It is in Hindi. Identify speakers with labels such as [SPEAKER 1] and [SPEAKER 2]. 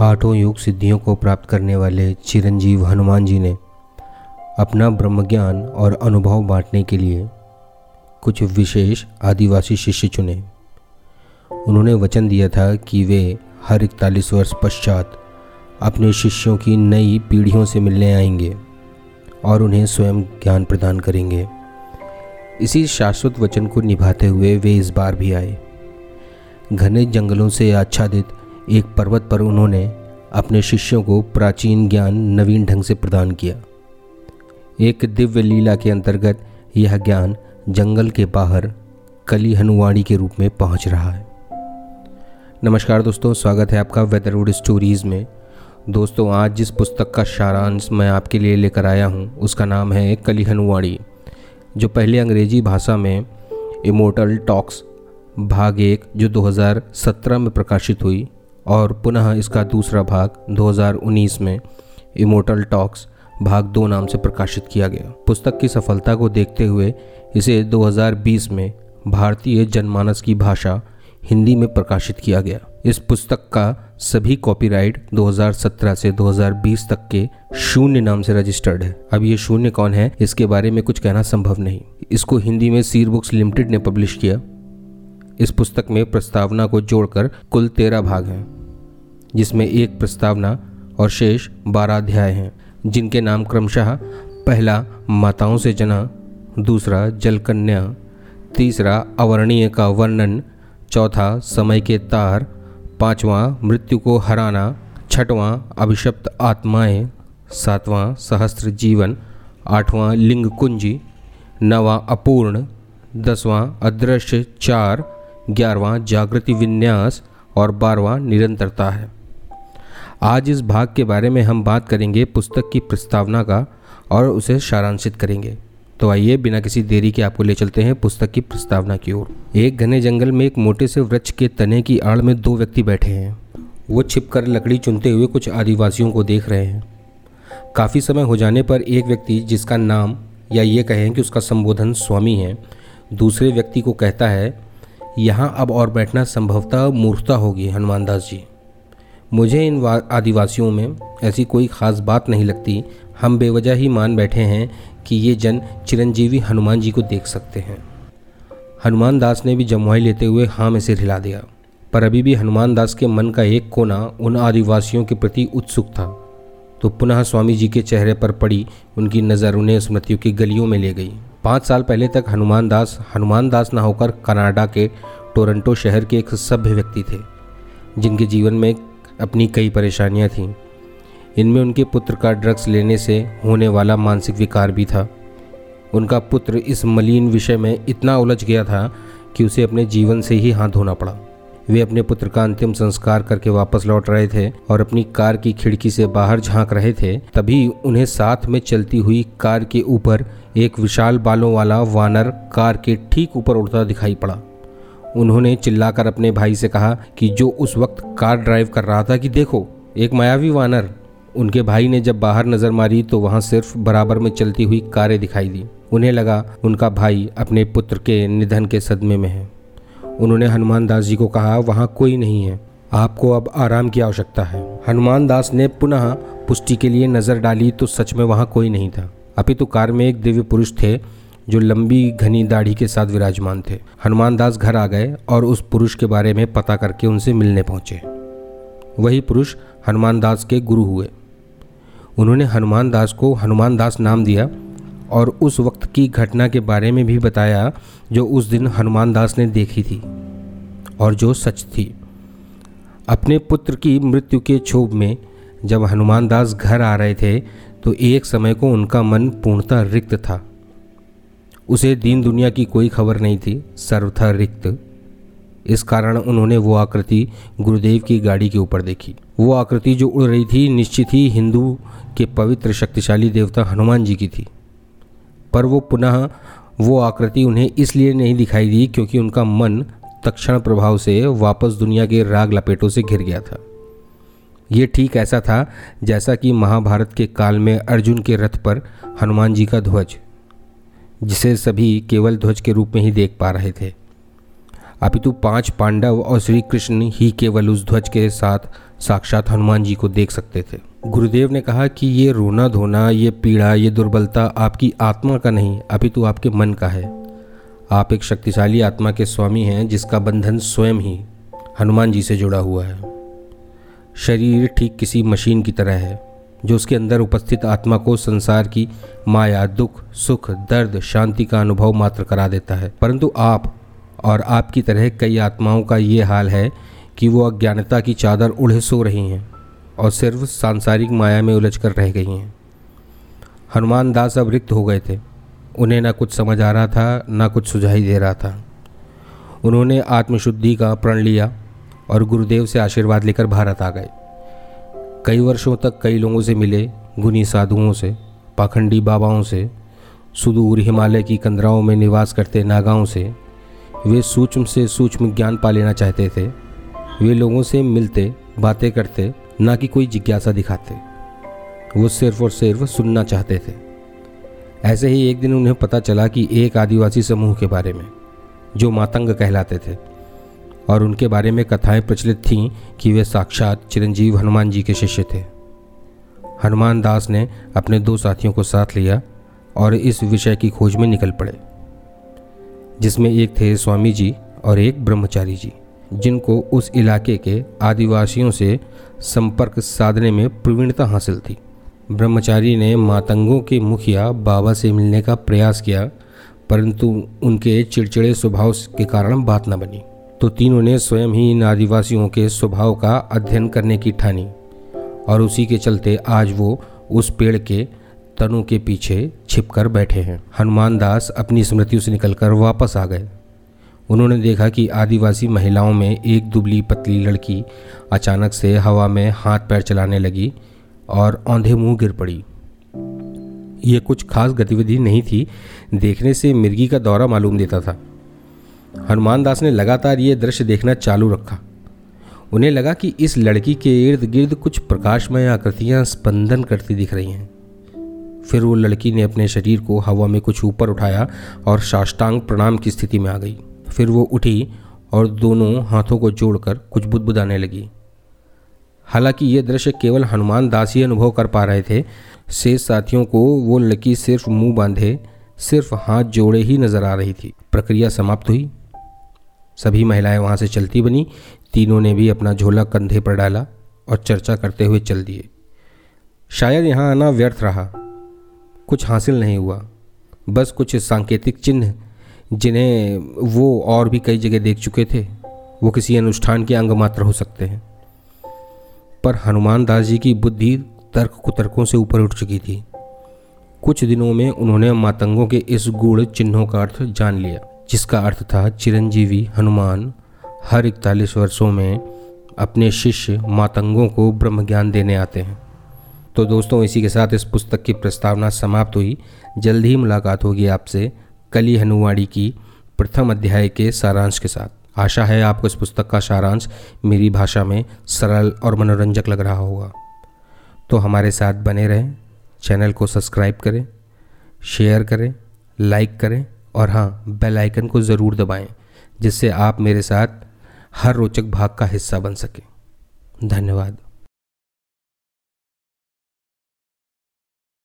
[SPEAKER 1] आठों योग सिद्धियों को प्राप्त करने वाले चिरंजीव हनुमान जी ने अपना ब्रह्मज्ञान और अनुभव बांटने के लिए कुछ विशेष आदिवासी शिष्य चुने। उन्होंने वचन दिया था कि वे हर इकतालीस वर्ष पश्चात अपने शिष्यों की नई पीढ़ियों से मिलने आएँगे और उन्हें स्वयं ज्ञान प्रदान करेंगे। इसी शाश्वत वचन को निभाते हुए वे इस बार भी आए। घने जंगलों से आच्छादित एक पर्वत पर उन्होंने अपने शिष्यों को प्राचीन ज्ञान नवीन ढंग से प्रदान किया। एक दिव्य लीला के अंतर्गत यह ज्ञान जंगल के बाहर कली हनुवाणी के रूप में पहुँच रहा है। नमस्कार दोस्तों, स्वागत है आपका वेदरवुड स्टोरीज़ में। दोस्तों, आज जिस पुस्तक का सारांश मैं आपके लिए लेकर आया हूँ, उसका नाम है कली हनुवाणी जो पहले अंग्रेज़ी भाषा में इमोटल टॉक्स भाग एक, जो 2017 में प्रकाशित हुई। और पुनः इसका दूसरा भाग 2019 में इमोटल टॉक्स भाग दो नाम से प्रकाशित किया गया। पुस्तक की सफलता को देखते हुए इसे 2020 में भारतीय जनमानस की भाषा हिंदी में प्रकाशित किया गया। इस पुस्तक का सभी कॉपीराइट 2017 से 2020 तक के शून्य नाम से रजिस्टर्ड है। अब ये शून्य कौन है, इसके बारे में कुछ कहना संभव नहीं। इसको हिंदी में सीर बुक्स लिमिटेड ने पब्लिश किया। इस पुस्तक में प्रस्तावना को जोड़कर कुल तेरह भाग हैं। जिसमें एक प्रस्तावना और शेष बारह अध्याय हैं, जिनके नाम क्रमशः पहला माताओं से जना, दूसरा जलकन्या, तीसरा अवर्णीय का वर्णन, चौथा समय के तार, पांचवा मृत्यु को हराना, छठवां अभिशप्त आत्माएँ, सातवां सहस्त्र जीवन, आठवां लिंग कुंजी, नवा अपूर्ण, दसवां अदृश्य चार, ग्यारहवां जागृति विन्यास और बारहवां निरंतरता है। आज इस भाग के बारे में हम बात करेंगे पुस्तक की प्रस्तावना का और उसे सारांशित करेंगे। तो आइए बिना किसी देरी के आपको ले चलते हैं पुस्तक की प्रस्तावना की ओर। एक घने जंगल में एक मोटे से वृक्ष के तने की आड़ में दो व्यक्ति बैठे हैं। वो छिपकर लकड़ी चुनते हुए कुछ आदिवासियों को देख रहे हैं। काफ़ी समय हो जाने पर एक व्यक्ति, जिसका नाम या ये कहें कि उसका संबोधन स्वामी है, दूसरे व्यक्ति को कहता है, यहाँ अब और बैठना संभवतः मूर्खता होगी, हनुमान दास जी। मुझे इन आदिवासियों में ऐसी कोई ख़ास बात नहीं लगती। हम बेवजह ही मान बैठे हैं कि ये जन चिरंजीवी हनुमान जी को देख सकते हैं। हनुमान दास ने भी जमुआई लेते हुए हाँ में सिर हिला दिया। पर अभी भी हनुमान दास के मन का एक कोना उन आदिवासियों के प्रति उत्सुक था। तो पुनः स्वामी जी के चेहरे पर पड़ी उनकी नज़र उन्हें स्मृतियों की गलियों में ले गई। पाँच साल पहले तक हनुमान दास हनुमान दास ना होकर कनाडा के टोरंटो शहर के एक सभ्य व्यक्ति थे, जिनके जीवन में अपनी कई परेशानियाँ थीं। इनमें उनके पुत्र का ड्रग्स लेने से होने वाला मानसिक विकार भी था। उनका पुत्र इस मलिन विषय में इतना उलझ गया था कि उसे अपने जीवन से ही हाथ धोना पड़ा। वे अपने पुत्र का अंतिम संस्कार करके वापस लौट रहे थे और अपनी कार की खिड़की से बाहर झाँक रहे थे, तभी उन्हें साथ में चलती हुई कार के ऊपर एक विशाल बालों वाला वानर कार के ठीक ऊपर उड़ता दिखाई पड़ा। उन्होंने चिल्लाकर अपने भाई से कहा कि जो उस वक्त कार ड्राइव कर रहा था कि देखो, एक मायावी वानर। उनके भाई ने जब बाहर नज़र मारी तो वहाँ सिर्फ़ बराबर में चलती हुई कारें दिखाई दी। उन्हें लगा, उनका भाई अपने पुत्र के निधन के सदमे में है। उन्होंने हनुमान दास जी को कहा, वहाँ कोई नहीं है। आपको अब आराम की आवश्यकता है। हनुमान दास ने पुनः पुष्टि के लिए नज़र डाली तो सच में वहाँ कोई नहीं था। अपितु कार में एक दिव्य पुरुष थे जो लंबी घनी दाढ़ी के साथ विराजमान थे। हनुमान दास घर आ गए और उस पुरुष के बारे में पता करके उनसे मिलने पहुँचे। वही पुरुष हनुमान दास के गुरु हुए। उन्होंने हनुमान दास को हनुमान दास नाम दिया और उस वक्त की घटना के बारे में भी बताया जो उस दिन हनुमान दास ने देखी थी और जो सच थी। अपने पुत्र की मृत्यु के क्षोभ में जब हनुमान दास घर आ रहे थे तो एक समय को उनका मन पूर्णतः रिक्त था। उसे दीन दुनिया की कोई खबर नहीं थी, सर्वथा रिक्त। इस कारण उन्होंने वो आकृति गुरुदेव की गाड़ी के ऊपर देखी। वो आकृति जो उड़ रही थी निश्चित ही हिंदू के पवित्र शक्तिशाली देवता हनुमान जी की थी। पर वो पुनः वो आकृति उन्हें इसलिए नहीं दिखाई दी क्योंकि उनका मन तक्षण प्रभाव से वापस दुनिया के राग लपेटों से घिर गया था। ये ठीक ऐसा था जैसा कि महाभारत के काल में अर्जुन के रथ पर हनुमान जी का ध्वज जिसे सभी केवल ध्वज के रूप में ही देख पा रहे थे। अपितु पाँच पांडव और श्री कृष्ण ही केवल उस ध्वज के साथ साक्षात हनुमान जी को देख सकते थे। गुरुदेव ने कहा कि ये रोना धोना, ये पीड़ा, ये दुर्बलता आपकी आत्मा का नहीं, अपितु आपके मन का है। आप एक शक्तिशाली आत्मा के स्वामी हैं जिसका बंधन स्वयं ही हनुमान जी से जुड़ा हुआ है। शरीर ठीक किसी मशीन की तरह है। जो उसके अंदर उपस्थित आत्मा को संसार की माया, दुख, सुख, दर्द, शांति का अनुभव मात्र करा देता है। परंतु आप और आपकी तरह कई आत्माओं का ये हाल है कि वो अज्ञानता की चादर उड़े सो रही हैं और सिर्फ़ सांसारिक माया में उलझ कर रह गई हैं। हनुमान दास अब रिक्त हो गए थे। उन्हें ना कुछ समझ आ रहा था, ना कुछ सुझाई दे रहा था। उन्होंने आत्मशुद्धि का प्रण लिया और गुरुदेव से आशीर्वाद लेकर भारत आ गए। कई वर्षों तक कई लोगों से मिले गुनी साधुओं से, पाखंडी बाबाओं से, सुदूर हिमालय की कंदराओं में निवास करते नागाओं से। वे सूक्ष्म से सूक्ष्म ज्ञान पा लेना चाहते थे। वे लोगों से मिलते, बातें करते, ना कि कोई जिज्ञासा दिखाते। वो सिर्फ़ और सिर्फ़ सुनना चाहते थे। ऐसे ही एक दिन उन्हें पता चला कि एक आदिवासी समूह के बारे में, जो मातंग कहलाते थे। और उनके बारे में कथाएँ प्रचलित थीं कि वे साक्षात चिरंजीव हनुमान जी के शिष्य थे। हनुमान दास ने अपने दो साथियों को साथ लिया और इस विषय की खोज में निकल पड़े, जिसमें एक थे स्वामी जी और एक ब्रह्मचारी जी, जिनको उस इलाके के आदिवासियों से संपर्क साधने में प्रवीणता हासिल थी। ब्रह्मचारी ने मातंगों के मुखिया बाबा से मिलने का प्रयास किया, परंतु उनके चिड़चिड़े स्वभाव के कारण बात न बनी। तो तीनों ने स्वयं ही इन आदिवासियों के स्वभाव का अध्ययन करने की ठानी, और उसी के चलते आज वो उस पेड़ के तनु के पीछे छिपकर बैठे हैं। हनुमान दास अपनी स्मृतियों से निकलकर वापस आ गए। उन्होंने देखा कि आदिवासी महिलाओं में एक दुबली पतली लड़की अचानक से हवा में हाथ पैर चलाने लगी और औंधे मुँह गिर पड़ी। ये कुछ खास गतिविधि नहीं थी, देखने से मिर्गी का दौरा मालूम देता था। हनुमान दास ने लगातार ये दृश्य देखना चालू रखा। उन्हें लगा कि इस लड़की के इर्द गिर्द कुछ प्रकाशमय आकृतियाँ स्पंदन करती दिख रही हैं। फिर वो लड़की ने अपने शरीर को हवा में कुछ ऊपर उठाया और साष्टांग प्रणाम की स्थिति में आ गई। फिर वो उठी और दोनों हाथों को जोड़कर कुछ बुदबुदाने लगी। हालाँकि ये दृश्य केवल हनुमान दास ही अनुभव कर पा रहे थे। शेष साथियों को वो लड़की सिर्फ़ मुँह बांधे, सिर्फ़ हाथ जोड़े ही नज़र आ रही थी। प्रक्रिया समाप्त हुई। सभी महिलाएँ वहाँ से चलती बनी, तीनों ने भी अपना झोला कंधे पर डाला और चर्चा करते हुए चल दिए। शायद यहाँ आना व्यर्थ रहा। कुछ हासिल नहीं हुआ। बस कुछ सांकेतिक चिन्ह, जिन्हें वो और भी कई जगह देख चुके थे, वो किसी अनुष्ठान के अंग मात्र हो सकते हैं। पर हनुमान दास जी की बुद्धि तर्क कुतर्कों से ऊपर उठ चुकी थी। कुछ दिनों में उन्होंने मातंगों के इस गुड़ चिन्हों का अर्थ जान लिया। जिसका अर्थ था चिरंजीवी हनुमान, हर इकतालीस वर्षों में अपने शिष्य मातंगों को ब्रह्म ज्ञान देने आते हैं। तो दोस्तों, इसी के साथ इस पुस्तक की प्रस्तावना समाप्त हुई। जल्द ही मुलाकात होगी आपसे कली हनुवाड़ी की प्रथम अध्याय के सारांश के साथ। आशा है आपको इस पुस्तक का सारांश मेरी भाषा में सरल और मनोरंजक लग रहा होगा। तो हमारे साथ बने रहें, चैनल को सब्सक्राइब करें, शेयर करें, लाइक करें और हाँ बेल आइकन को ज़रूर दबाएँ, जिससे आप मेरे साथ हर रोचक भाग का हिस्सा बन सकें। धन्यवाद।